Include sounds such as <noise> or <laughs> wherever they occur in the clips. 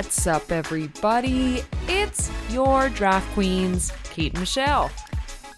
What's up, everybody? It's your draft queens, Kate and Michelle.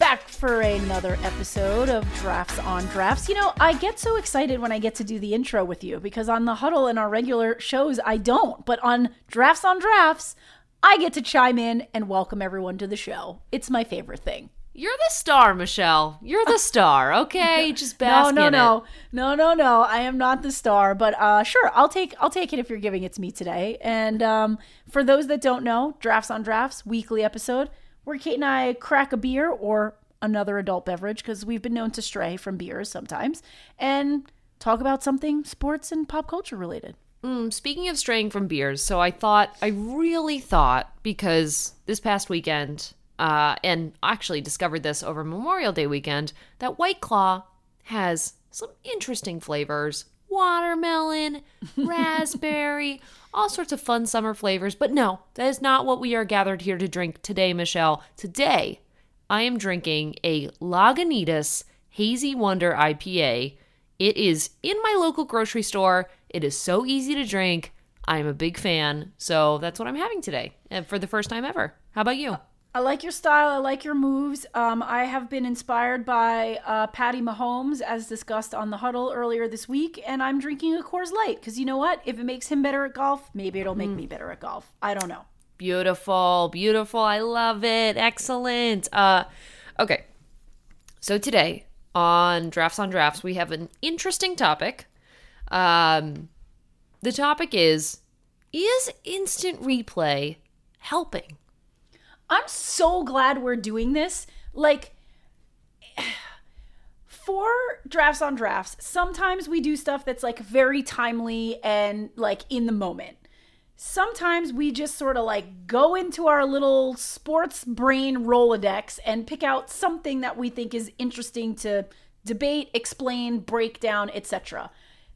Back for another episode of Drafts on Drafts. You know, I get so excited when I get to do the intro with you because on the huddle and our regular shows, I don't. But on Drafts on Drafts, I get to chime in and welcome everyone to the show. It's my favorite thing. You're the star, Michelle. You're the star, <laughs> okay? Just bask no, no, no, no, no, no. I am not the star, but uh, sure, I'll take I'll take it if you're giving it to me today. And um, for those that don't know, Drafts on Drafts weekly episode where Kate and I crack a beer or another adult beverage because we've been known to stray from beers sometimes and talk about something sports and pop culture related. Mm, speaking of straying from beers, so I thought, I really thought, because this past weekend, uh, and actually discovered this over Memorial Day weekend, that White Claw has some interesting flavors watermelon, <laughs> raspberry, all sorts of fun summer flavors. But no, that is not what we are gathered here to drink today, Michelle. Today, I am drinking a Lagunitas Hazy Wonder IPA. It is in my local grocery store. It is so easy to drink. I am a big fan. So that's what I'm having today and for the first time ever. How about you? I like your style. I like your moves. Um, I have been inspired by uh, Patty Mahomes, as discussed on the huddle earlier this week, and I'm drinking a Coors Light because you know what? If it makes him better at golf, maybe it'll make me better at golf. I don't know. Beautiful, beautiful. I love it. Excellent. Uh, okay. So today on Drafts on Drafts, we have an interesting topic. Um, the topic is Is instant replay helping? I'm so glad we're doing this. Like, <sighs> for drafts on drafts, sometimes we do stuff that's like very timely and like in the moment. Sometimes we just sort of like go into our little sports brain Rolodex and pick out something that we think is interesting to debate, explain, break down, etc.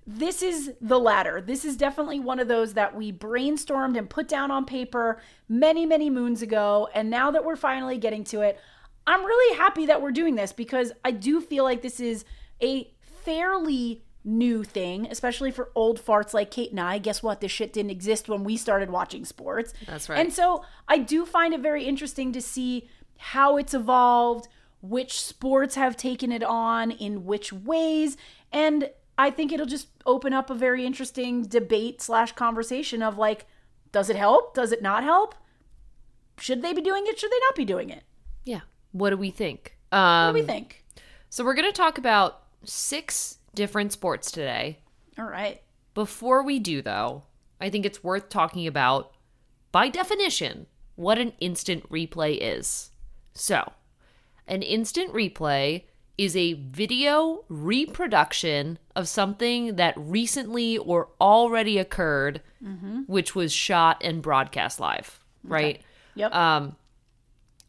This is the latter. This is definitely one of those that we brainstormed and put down on paper many, many moons ago. And now that we're finally getting to it, I'm really happy that we're doing this because I do feel like this is a fairly new thing, especially for old farts like Kate and I. Guess what? This shit didn't exist when we started watching sports. That's right. And so I do find it very interesting to see how it's evolved, which sports have taken it on, in which ways. And I think it'll just open up a very interesting debate slash conversation of like, does it help? Does it not help? Should they be doing it? Should they not be doing it? Yeah. What do we think? Um, What do we think? So we're going to talk about six different sports today. All right. Before we do, though, I think it's worth talking about, by definition, what an instant replay is. So, an instant replay is a video reproduction of something that recently or already occurred, which was shot and broadcast live, right? Yep. Um,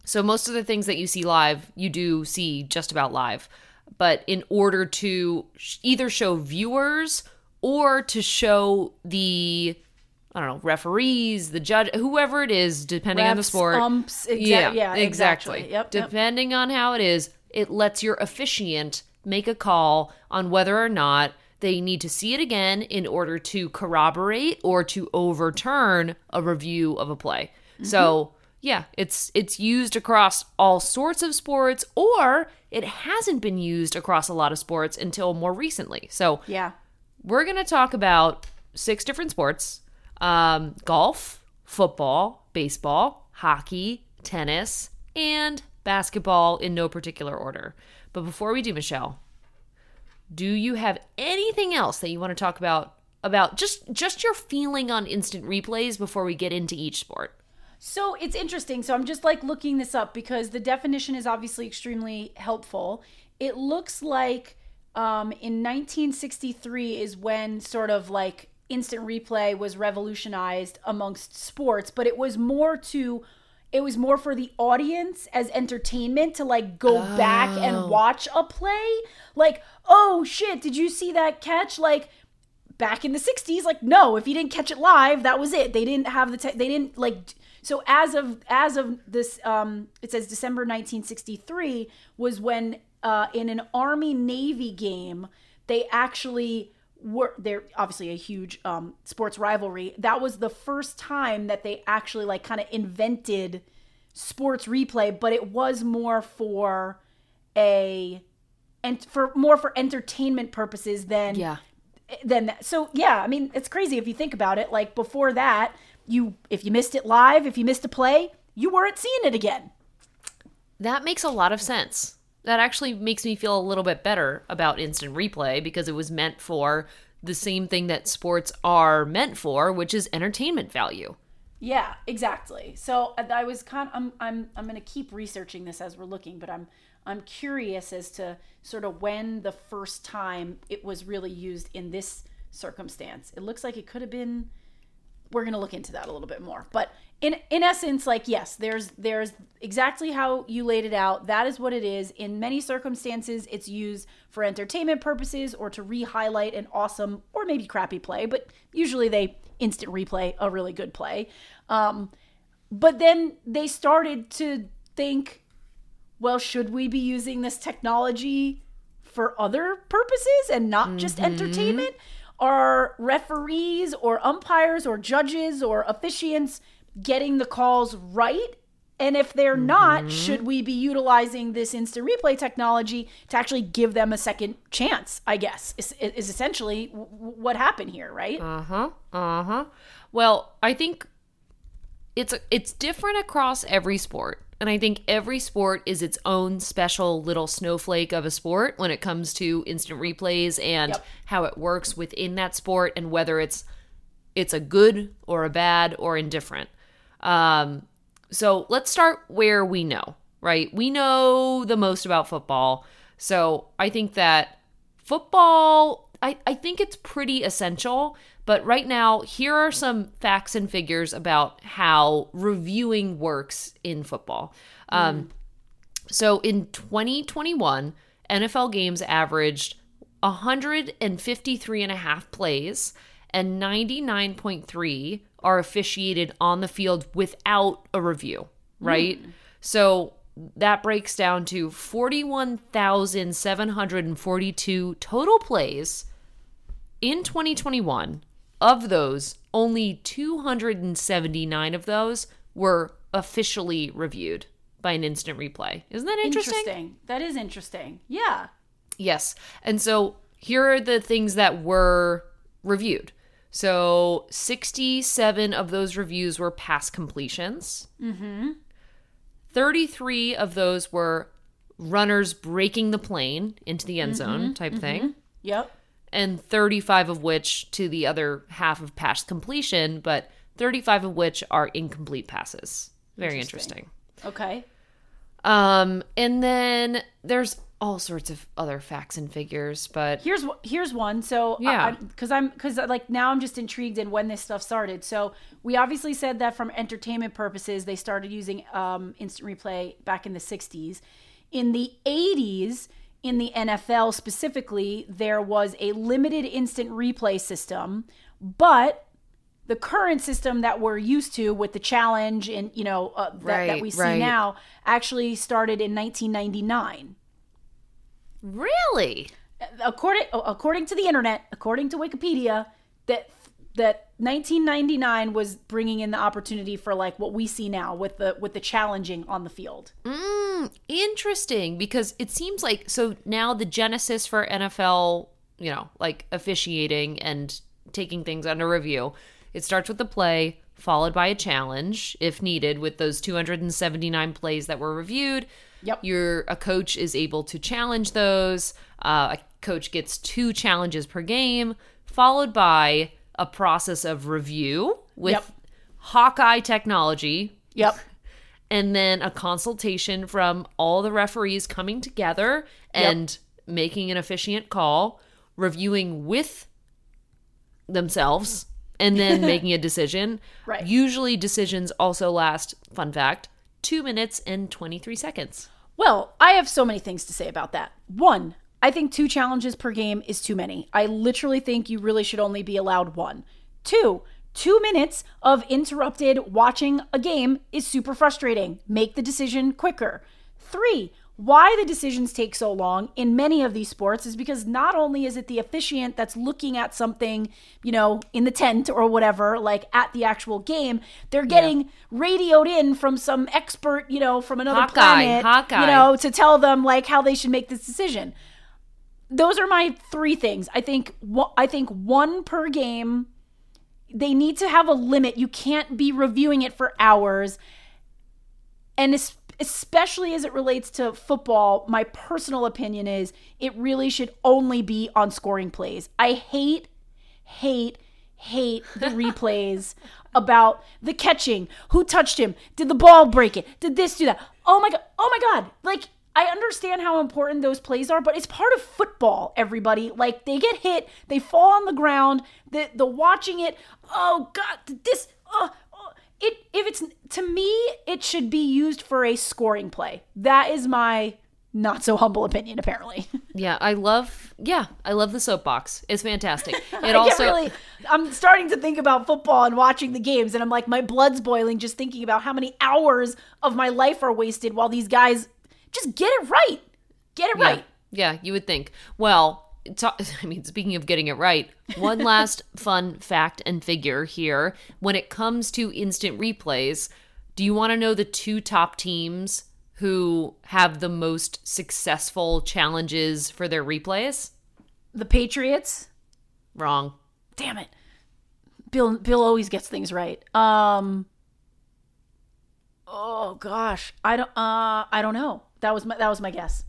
so most of the things that you see live, you do see just about live. But in order to sh- either show viewers or to show the I don't know referees, the judge, whoever it is, depending on the sport. umps, exa- yeah, exactly. Yep, yep. Depending on how it is, it lets your officiant make a call on whether or not they need to see it again in order to corroborate or to overturn a review of a play. Mm-hmm. So yeah, it's it's used across all sorts of sports, or it hasn't been used across a lot of sports until more recently. So yeah. we're going to talk about six different sports um, golf, football, baseball, hockey, tennis, and basketball in no particular order. But before we do, Michelle, do you have anything else that you want to talk about? About just just your feeling on instant replays before we get into each sport. So it's interesting. So I'm just like looking this up because the definition is obviously extremely helpful. It looks like um, in 1963 is when sort of like instant replay was revolutionized amongst sports, but it was more to it was more for the audience as entertainment to like go back and watch a play. Like, oh shit, did you see that catch? Like back in the 60s like no if you didn't catch it live that was it they didn't have the te- they didn't like so as of as of this um it says december 1963 was when uh in an army navy game they actually were they're obviously a huge um, sports rivalry. That was the first time that they actually like kind of invented sports replay, but it was more for a and for more for entertainment purposes than Yeah. than that. So yeah, I mean it's crazy if you think about it. Like before that, you if you missed it live, if you missed a play, you weren't seeing it again. That makes a lot of sense. That actually makes me feel a little bit better about instant replay because it was meant for the same thing that sports are meant for, which is entertainment value. Yeah, exactly. So I I was kind. I'm I'm I'm going to keep researching this as we're looking, but I'm I'm curious as to sort of when the first time it was really used in this circumstance. It looks like it could have been. We're going to look into that a little bit more, but in in essence, like yes, there's there's exactly how you laid it out. That is what it is. In many circumstances, it's used for entertainment purposes or to re-highlight an awesome or maybe crappy play, but usually they instant replay a really good play. Um, but then they started to think, well, should we be using this technology for other purposes and not just entertainment? Are referees or umpires or judges or officiants getting the calls right? And if they're not, should we be utilizing this instant replay technology to actually give them a second chance? I guess is, is essentially what happened here, right? Uh huh. Uh huh. Well, I think it's it's different across every sport, and I think every sport is its own special little snowflake of a sport when it comes to instant replays and Yep. how it works within that sport and whether it's it's a good or a bad or indifferent. Um, so let's start where we know, right? We know the most about football. So I think that football, I, I think it's pretty essential. But right now, here are some facts and figures about how reviewing works in football. Um, so in 2021, NFL games averaged 153 and a half plays, and 99.3 are officiated on the field without a review, hmm. right? So that breaks down to 41,742 total plays in 2021. Of those, only 279 of those were officially reviewed by an instant replay. Isn't that interesting? That is interesting. Yeah. Yes. And so here are the things that were reviewed. So 67 of those reviews were pass completions. Mm-hmm. 33 of those were runners breaking the plane into the end zone type thing. Yep. And 35 of which to the other half of pass completion, but 35 of which are incomplete passes. Very interesting. Okay. Um, and then there's all sorts of other facts and figures, but Here's here's one. So Yeah. because I'm because like now I'm just intrigued in when this stuff started. So we obviously said that from entertainment purposes they started using um, instant replay back in the 60s. In the 80s, in the NFL specifically, there was a limited instant replay system, but the current system that we're used to with the challenge and you know uh, that, that we see right. now actually started in 1999 really? according according to the internet, according to Wikipedia, that that 1999 was bringing in the opportunity for like what we see now with the with the challenging on the field. Mm, interesting because it seems like so now the genesis for NFL, you know, like officiating and taking things under review, it starts with the play followed by a challenge if needed with those 279 plays that were reviewed. Yep. Your a coach is able to challenge those. Uh, a coach gets two challenges per game, followed by a process of review with Yep. Hawkeye technology, Yep. <laughs> and then a consultation from all the referees coming together and making an officiant call, reviewing with themselves, and then <laughs> making a decision. Right. Usually, decisions also last, fun fact, two minutes and 23 seconds. Well, I have so many things to say about that. One, I think two challenges per game is too many. I literally think you really should only be allowed one. Two, two minutes of interrupted watching a game is super frustrating. Make the decision quicker. Three, why the decisions take so long in many of these sports is because not only is it the officiant that's looking at something, you know, in the tent or whatever, like at the actual game, they're getting radioed in from some expert, you know, from another Hawkeye, planet, Hawkeye. you know, to tell them like how they should make this decision. Those are my three things. I think I think one per game. They need to have a limit. You can't be reviewing it for hours and es- especially as it relates to football, my personal opinion is it really should only be on scoring plays. I hate, hate, hate the <laughs> replays about the catching. Who touched him? Did the ball break it? Did this do that? Oh my god! Oh my god! Like I understand how important those plays are, but it's part of football. Everybody like they get hit, they fall on the ground. The the watching it. Oh god! Did this. Oh, it if it's to me it should be used for a scoring play that is my not so humble opinion apparently <laughs> Yeah, I love. Yeah, I love the soapbox. It's fantastic. <laughs> It also really i'm starting to think about football and watching the games and i'm like my blood's boiling just thinking about how many hours of my life are wasted while these guys just get it right get it right Yeah, yeah, you would think. Well, <laughs> I mean, speaking of getting it right, one last <laughs> fun fact and figure here. When it comes to instant replays, do you want to know the two top teams who have the most successful challenges for their replays? the patriots Wrong. damn it bill bill always gets things right um oh gosh i don't uh i don't know that was my that was my guess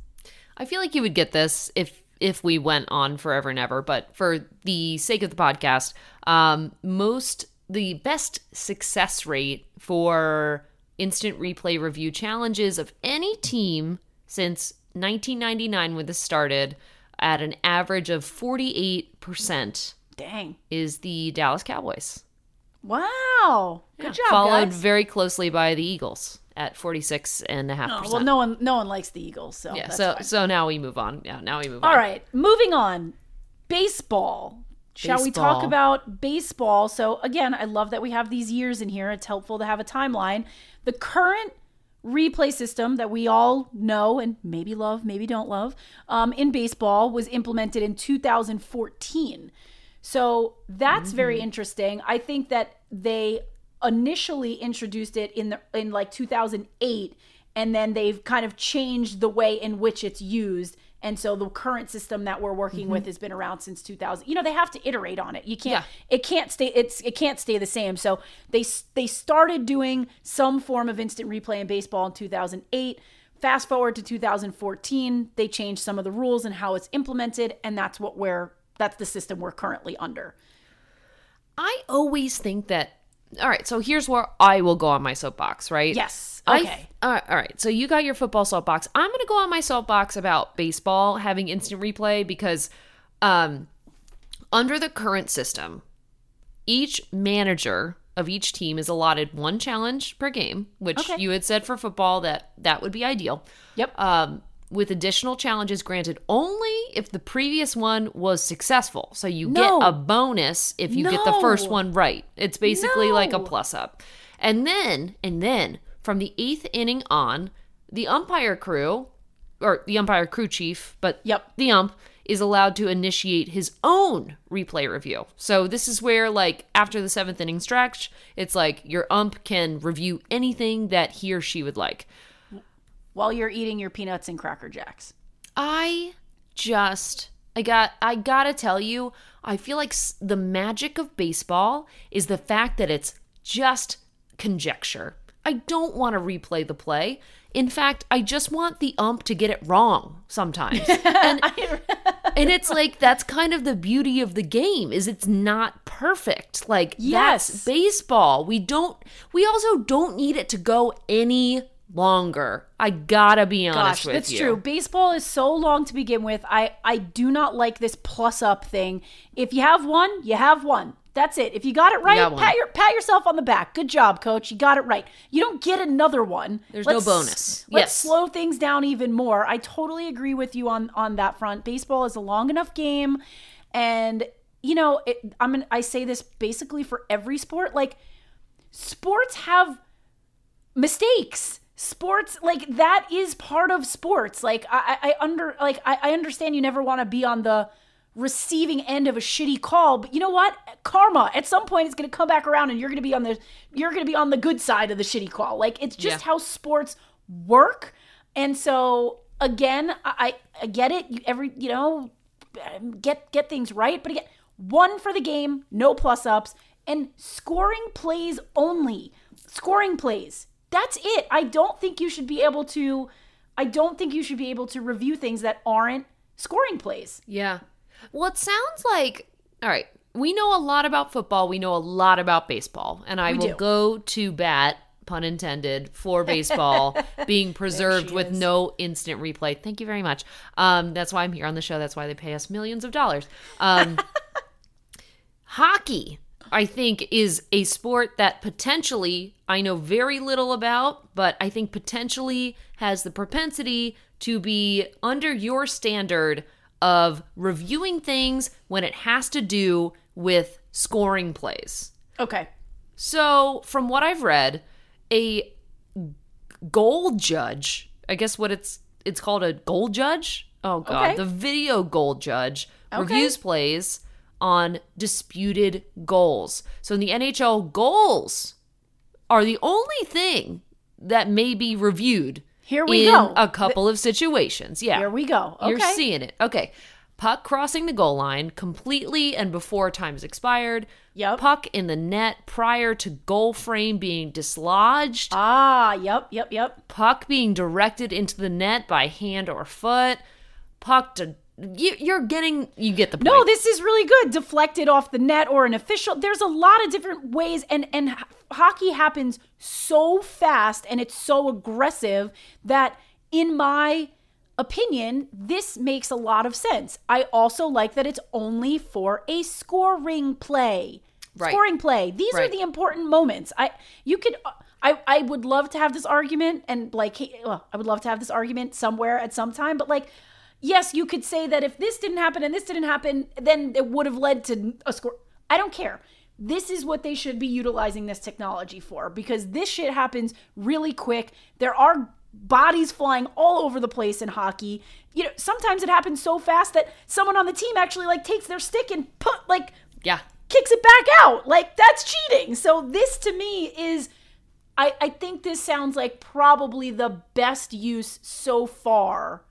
I feel like you would get this if if we went on forever and ever, but for the sake of the podcast, um, most the best success rate for instant replay review challenges of any team since 1999 when this started at an average of 48% dang is the Dallas Cowboys. Wow. Good job, Followed guys. very closely by the Eagles at 46 and a half Oh, well, no one, no one likes the Eagles, so yeah, so fine. so now we move on. Yeah, now we move on. All right, moving on. Baseball. Shall we talk about baseball? So again, I love that we have these years in here. It's helpful to have a timeline. The current replay system that we all know and maybe love, maybe don't love, um, in baseball was implemented in 2014. So that's very mm-hmm. interesting. I think that they initially introduced it in the in like 2008 and then they've kind of changed the way in which it's used. And so the current system that we're working mm-hmm. with has been around since 2000 you know they have to iterate on it. You can't it can't stay it's it can't stay the same. So they they started doing some form of instant replay in baseball in 2008 fast forward to 2014 they changed some of the rules and how it's implemented and that's what we're that's the system we're currently under I always think that. All right, so here's where I will go on my soapbox, right? yes I- okay all right, all right, so you got your football soapbox. I'm going to go on my soapbox about baseball having instant replay because um, under the current system, each manager of each team is allotted one challenge per game, which Okay. you had said for football that that would be ideal. yep um, with additional challenges granted only if the previous one was successful. So you No. get a bonus if you get the first one right. It's basically like a plus up. And then, and then from the eighth inning on, the umpire crew, or the umpire crew chief, but Yep. the ump is allowed to initiate his own replay review. So this is where, like, after the seventh inning stretch, it's like your ump can review anything that he or she would like. While you're eating your peanuts and cracker jacks I just I got I got to tell you, I feel like the magic of baseball is the fact that it's just conjecture. I don't want to replay the play. In fact, I just want the ump to get it wrong sometimes. <laughs> and, <laughs> and it's like that's kind of the beauty of the game is it's not perfect. Like Yes. that's baseball. We don't we also don't need it to go any longer. I got to be honest Gosh, with that's you. true. Baseball is so long to begin with. I I do not like this plus up thing. If you have one, you have one. That's it. If you got it right, got pat your pat yourself on the back. Good job, coach. You got it right. You don't get another one. There's no bonus. Let's Yes. slow things down even more. I totally agree with you on on that front. Baseball is a long enough game, and you know, it, I'm an, I say this basically for every sport. Like sports have mistakes. Sports like that is part of sports. Like i i under like i, I understand you never want to be on the receiving end of a shitty call but you know what? Karma. At some point it's going to come back around and you're going to be on the you're going to be on the good side of the shitty call. Like it's just Yeah. how sports work. And so again i i get it. You every you know um, get get things right. But again one for the game no plus ups and scoring plays only. Scoring plays that's it i don't think you should be able to i don't think you should be able to review things that aren't scoring plays Yeah. Well, it sounds like all right. We know a lot about football. We know a lot about baseball, and I We will do. go to bat, pun intended, for baseball <laughs> being preserved with is. no instant replay. Thank you very much. Um, that's why I'm here on the show. That's why they pay us millions of dollars. Um, <laughs> hockey, I think, is a sport that potentially I know very little about, but I think potentially has the propensity to be under your standard of reviewing things when it has to do with scoring plays. okay So, from what I've read, a goal judge, I guess what it's it's called a goal judge. Oh god, Okay. the video goal judge Okay. reviews plays on disputed goals. So in the NHL, goals are the only thing that may be reviewed Here we in go. a couple of situations. Yeah. here we go okay You're seeing it. Okay. Puck crossing the goal line completely and before time's expired. Yep. Puck in the net prior to goal frame being dislodged. ah yep yep yep Puck being directed into the net by hand or foot. Puck to. You, you're getting. You get the point. No, this is really good. Deflected off the net or an official. There's a lot of different ways, and and hockey happens so fast and it's so aggressive that, in my opinion, this makes a lot of sense. I also like that it's only for a scoring play. Right. Scoring play. These are the important moments. I you could. I, I would love to have this argument and like well, I would love to have this argument somewhere at some time but like yes you could say that if this didn't happen and this didn't happen then it would have led to a score I don't care this is what they should be utilizing this technology for because this shit happens really quick there are bodies flying all over the place in hockey you know sometimes it happens so fast that someone on the team actually like takes their stick and put like Yeah. kicks it back out. Like that's cheating. So this to me is I, I think this sounds like probably the best use so far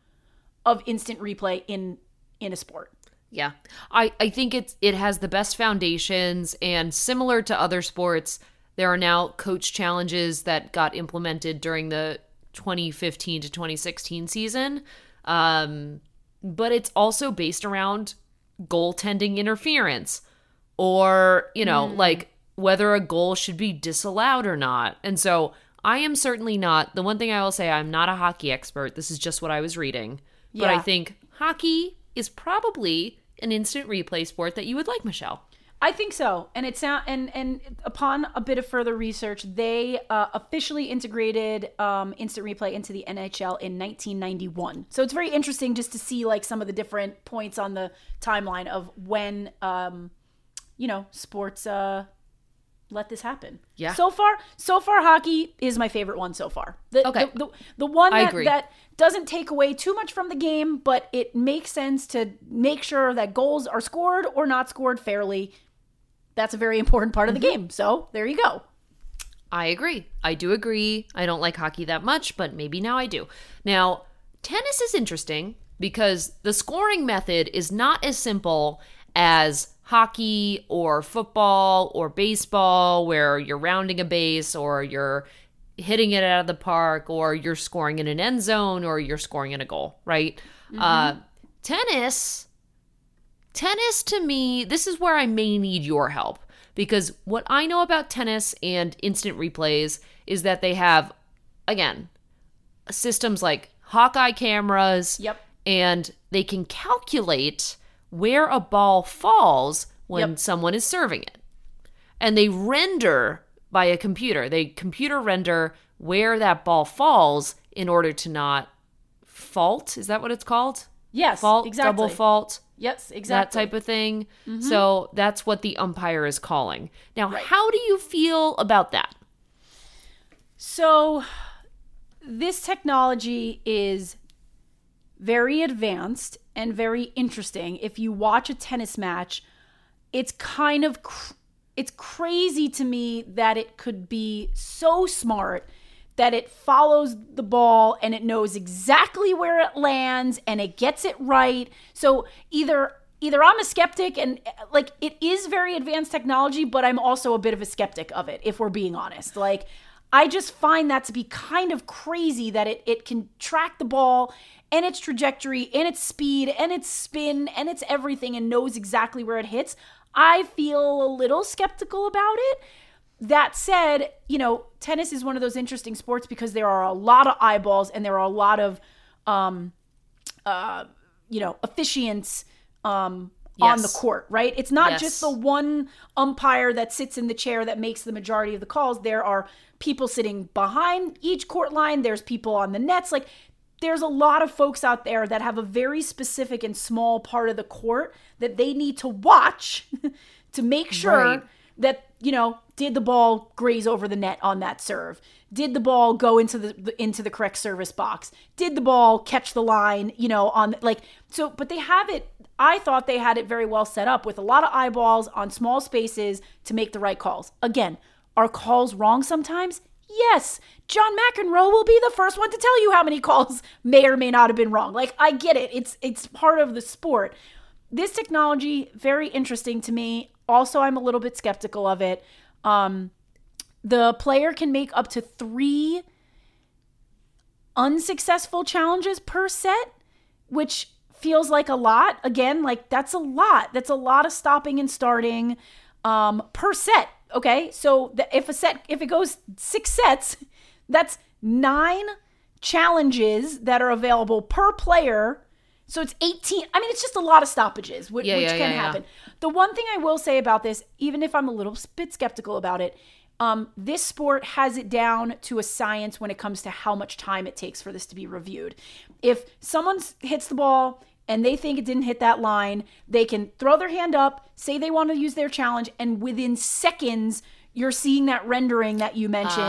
of instant replay in in a sport. Yeah. I, I think it's it has the best foundations and similar to other sports, there are now coach challenges that got implemented during the 2015 to 2016 season. Um, but it's also based around goaltending interference or, you know, like whether a goal should be disallowed or not. And so I am certainly not the one thing I will say I'm not a hockey expert. This is just what I was reading. But I think hockey is probably an instant replay sport that you would like, Michelle. I think so, and it's not. And and upon a bit of further research, they uh, officially integrated um, instant replay into the NHL in 1991. So it's very interesting just to see like some of the different points on the timeline of when, um, you know, sports uh, let this happen. Yeah. So far, so far, hockey is my favorite one so far. The, Okay. The, the, the one that, that doesn't take away too much from the game, but it makes sense to make sure that goals are scored or not scored fairly. That's a very important part of Mm-hmm. the game. So there you go. I agree. I do agree. I don't like hockey that much, but maybe now I do. Now, tennis is interesting because the scoring method is not as simple as hockey or football or baseball, where you're rounding a base or you're hitting it out of the park or you're scoring in an end zone or you're scoring in a goal, right? Uh, tennis tennis to me, this is where I may need your help because what I know about tennis and instant replays is that they have, again, systems like Hawkeye cameras. Yep. And they can calculate where a ball falls when Yep. someone is serving it. And they render by a computer. They computer render where that ball falls in order to not fault. Is that what it's called? Yes, Fault, exactly. double fault Yes, exactly. that type of thing. Mm-hmm. So that's what the umpire is calling. Now, how do you feel about that? So this technology is very advanced and very interesting. If you watch a tennis match, it's kind of cr- it's crazy to me that it could be so smart that it follows the ball and it knows exactly where it lands and it gets it right. So either either I'm a skeptic and like it is very advanced technology, but I'm also a bit of a skeptic of it if we're being honest. Like I just find that to be kind of crazy that it it can track the ball and its trajectory and its speed and its spin and its everything and knows exactly where it hits. I feel a little skeptical about it. That said, you know, tennis is one of those interesting sports because there are a lot of eyeballs and there are a lot of, um, uh, you know, officiants um, on the court, right? It's not Yes. just the one umpire that sits in the chair that makes the majority of the calls. There are people sitting behind each court line, there's people on the nets. Like, there's a lot of folks out there that have a very specific and small part of the court that they need to watch <laughs> to make sure Right. that you know did the ball graze over the net on that serve? Did the ball go into the into the correct service box? Did the ball catch the line you know on like so but they have it i thought they had it very well set up with a lot of eyeballs on small spaces to make the right calls. Again are calls wrong sometimes? Yes. John mcenroe will be the first one to tell you how many calls <laughs> may or may not have been wrong. Like i get it. It's it's part of the sport. This technology very interesting to me. Also i'm a little bit skeptical of it um, the player can make up to three unsuccessful challenges per set which feels like a lot. Again like that's a lot. That's a lot of stopping and starting um, per set okay? So the, if a set if it goes six sets <laughs> that's nine challenges that are available per player so it's 18 i mean it's just a lot of stoppages which, Yeah, which yeah, can yeah, happen the one thing i will say about this even if i'm a little bit skeptical about it um, this sport has it down to a science when it comes to how much time it takes for this to be reviewed. If someone hits the ball and they think it didn't hit that line, they can throw their hand up, say they want to use their challenge, and within seconds, you're seeing that rendering that you mentioned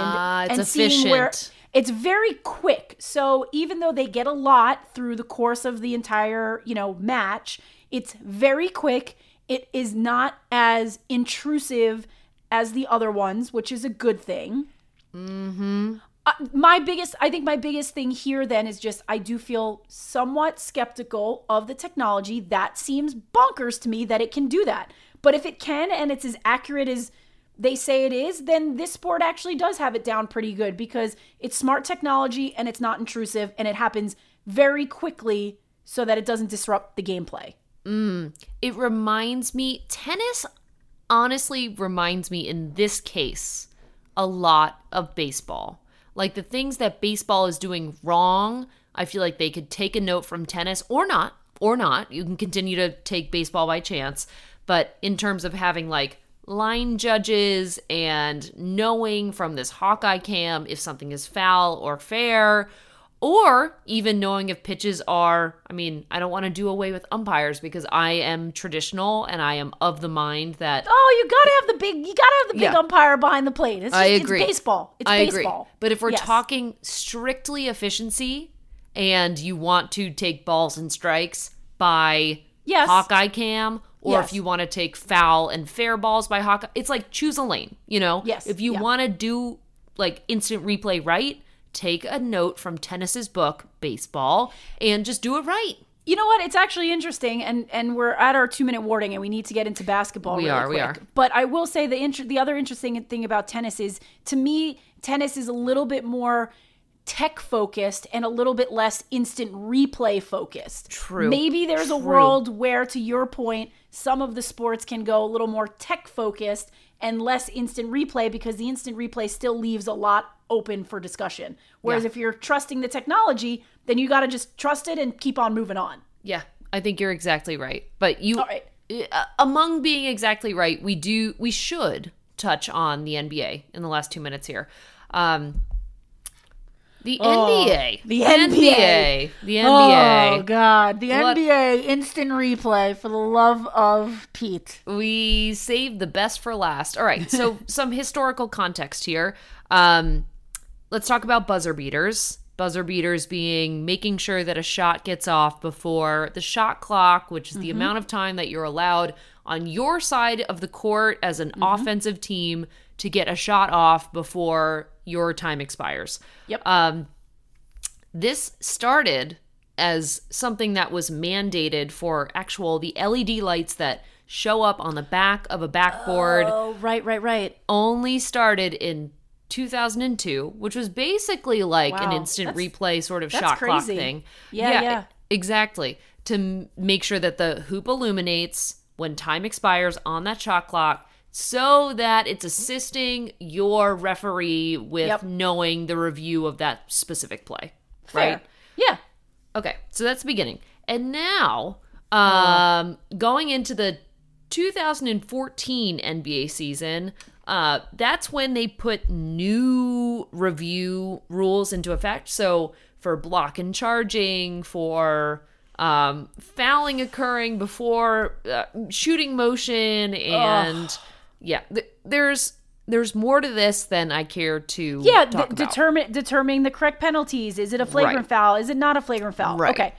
it's and seeing where efficient. It's very quick. So even though they get a lot through the course of the entire, you know, match, it's very quick. It is not as intrusive as the other ones, which is a good thing. Mm-hmm. Uh, my biggest, I think, my biggest thing here then is just I do feel somewhat skeptical of the technology. That seems bonkers to me that it can do that. But if it can and it's as accurate as they say it is, then this sport actually does have it down pretty good because it's smart technology and it's not intrusive and it happens very quickly so that it doesn't disrupt the gameplay. Mm. It reminds me, tennis honestly reminds me in this case a lot of baseball. Like the things that baseball is doing wrong, I feel like they could take a note from tennis or not, or not. You can continue to take baseball by chance. But in terms of having like line judges and knowing from this Hawkeye cam if something is foul or fair, or even knowing if pitches are i mean i don't want to do away with umpires because i am traditional and i am of the mind that Oh, you gotta have the big. You gotta have the big Yeah. umpire behind the plate. It's just, I agree. It's baseball. It's I baseball. agree. But if we're Yes. talking strictly efficiency and you want to take balls and strikes by Yes. Hawkeye cam, or Yes. if you want to take foul and fair balls by Hawkeye, it's like choose a lane, you know? Yes. If you Yeah. want to do like instant replay right, take a note from tennis's book, baseball, and just do it right. You know what? It's actually interesting, and and we're at our two minute warning, and we need to get into basketball. We really are, we are. But I will say the inter- the other interesting thing about tennis is, to me, tennis is a little bit more tech focused and a little bit less instant replay focused. True. Maybe there's a world where, to your point, some of the sports can go a little more tech focused and less instant replay because the instant replay still leaves a lot open for discussion. Whereas Yeah. if you're trusting the technology, then you got to just trust it and keep on moving on. Yeah, I think you're exactly right. But you, right. uh, among being exactly right, we do, we should touch on the NBA in the last two minutes here. Um, the NBA, the NBA. the NBA. Oh God, the What- NBA instant replay for the love of Pete. we saved the best for last. All right, so <laughs> some historical context here. Um, let's talk about buzzer beaters. buzzer beaters being making sure that a shot gets off before the shot clock, which is the Mm-hmm. amount of time that you're allowed on your side of the court as Mm-hmm. an offensive team to get a shot off before your time expires. Yep. Um, this started as something that was mandated for actual the LED lights that show up on the back of a backboard oh, right, right, right. only started in 2002, which was basically like an instant that's- replay sort of shot clock crazy. thing. Yeah, yeah. Exactly. To m- make sure that the hoop illuminates when time expires on that shot clock so that it's assisting your referee with Yep. knowing the review of that specific play. Fair. Right? Yeah. Okay, so that's the beginning. And now, um, going into the 2014 NBA season, uh, that's when they put new review rules into effect. So for block and charging, for um, fouling occurring before uh, shooting motion, and yeah, th- there's there's more to this than I care to Yeah, talk d- about. determine determining the correct penalties. Is it a flagrant Right. foul? Is it not a flagrant foul? Right. Okay.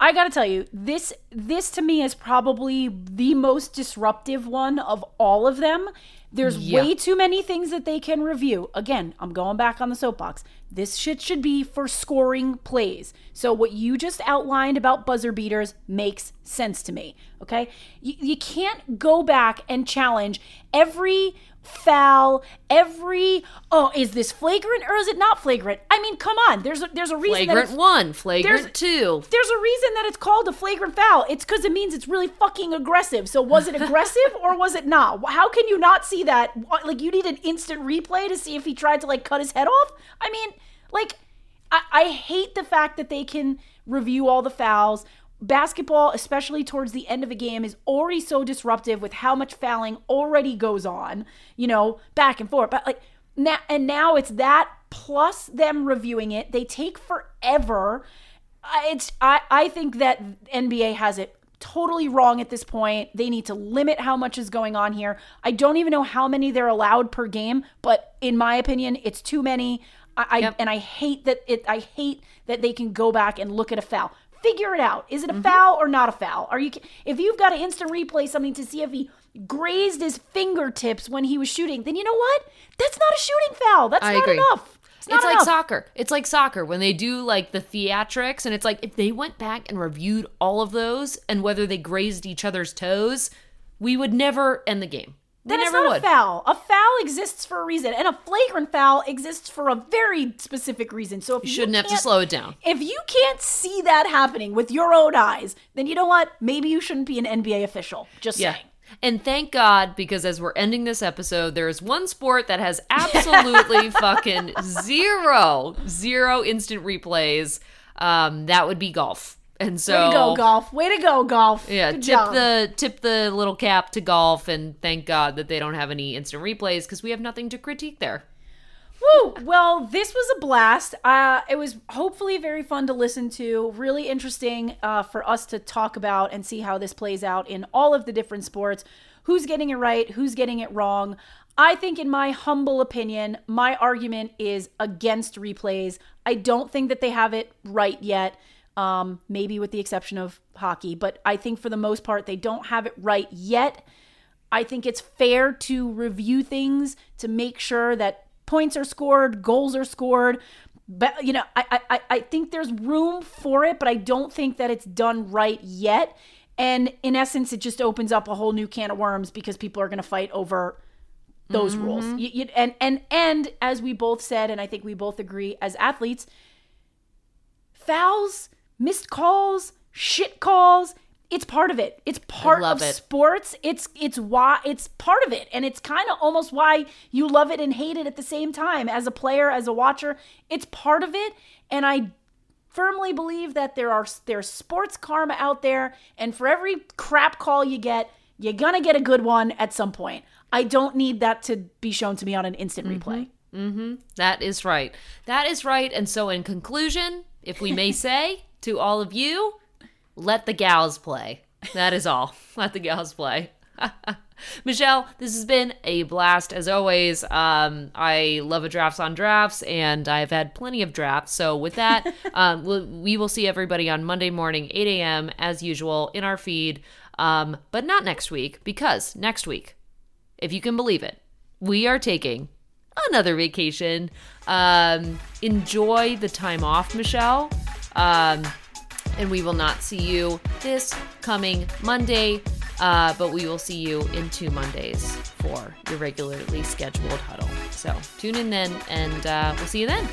I got to tell you, this this to me is probably the most disruptive one of all of them. There's Yeah. way too many things that they can review. Again, I'm going back on the soapbox. This shit should be for scoring plays. So what you just outlined about buzzer beaters makes sense to me. Okay, you, you can't go back and challenge every foul, every oh, is this flagrant or is it not flagrant? I mean, come on. There's a, there's a reason that flagrant it's, one, flagrant there's- two. there's a reason that it's called a flagrant foul. It's because it means it's really fucking aggressive. So was it aggressive or was it not? How can you not see that? Like you need an instant replay to see if he tried to like cut his head off. I mean, like I, I hate the fact that they can review all the fouls. Basketball, especially towards the end of a game, is already so disruptive with how much fouling already goes on. You know, back and forth. But like now, and now it's that plus them reviewing it. They take forever. I- It's I I think that NBA has it totally wrong at this point. They need to limit how much is going on here. I don't even know how many they're allowed per game, but in my opinion, it's too many. I, I and I hate that it. I hate that they can go back and look at a foul. Figure it out. Is it a mm-hmm. foul or not a foul? Are you if you've got to instant replay something to see if he grazed his fingertips when he was shooting, then you know what? That's not a shooting foul. That's I not agree. enough. It's, not It's like soccer. It's like soccer when they do like the theatrics, and it's like if they went back and reviewed all of those and whether they grazed each other's toes, we would never end the game. Then it's not would. a foul. A foul exists for a reason, and a flagrant foul exists for a very specific reason. So if you, You shouldn't have to slow it down. If you can't see that happening with your own eyes, then you know what? Maybe you shouldn't be an NBA official. Just Yeah. saying. And thank God, because as we're ending this episode, there is one sport that has absolutely <laughs> fucking zero, zero instant replays. Um, that would be golf. And so Way to go, golf. Way to go, golf. Yeah, Good tip job. the tip the little cap to golf, and thank God that they don't have any instant replays because we have nothing to critique there. Woo! Well, this was a blast. Uh, it was hopefully very fun to listen to. Really interesting uh, for us to talk about and see how this plays out in all of the different sports. Who's getting it right? Who's getting it wrong? I think, in my humble opinion, my argument is against replays. I don't think that they have it right yet. Um, maybe with the exception of hockey, but I think for the most part they don't have it right yet. I think it's fair to review things to make sure that points are scored, goals are scored. But you know, I I, I think there's room for it, but I don't think that it's done right yet. And in essence, it just opens up a whole new can of worms because people are going to fight over those rules. You, you, and and and as we both said, and I think we both agree as athletes, fouls, missed calls, shit calls. It's part of it. It's part of it. sports. It's it's why it's part of it, and it's kind of almost why you love it and hate it at the same time. As a player, as a watcher, it's part of it, and I firmly believe that there are there's sports karma out there, and for every crap call you get, you're gonna get a good one at some point. I don't need that to be shown to me on an instant mm-hmm. replay. Mm-hmm. That is right. That is right. And so, in conclusion, if we may <laughs> say to all of you, let the gals play. That is all. <laughs> Let the gals play. <laughs> Michelle, this has been a blast as always. Um, I love a drafts on drafts, and I've had plenty of drafts. So with that, <laughs> um, we'll, we will see everybody on Monday morning, 8 a.m. as usual in our feed. Um, but not next week because next week, if you can believe it, we are taking another vacation. Um, enjoy the time off, Michelle. Um, and we will not see you this coming Monday. Uh, but we will see you in two Mondays for your regularly scheduled huddle. So tune in then, and uh, we'll see you then.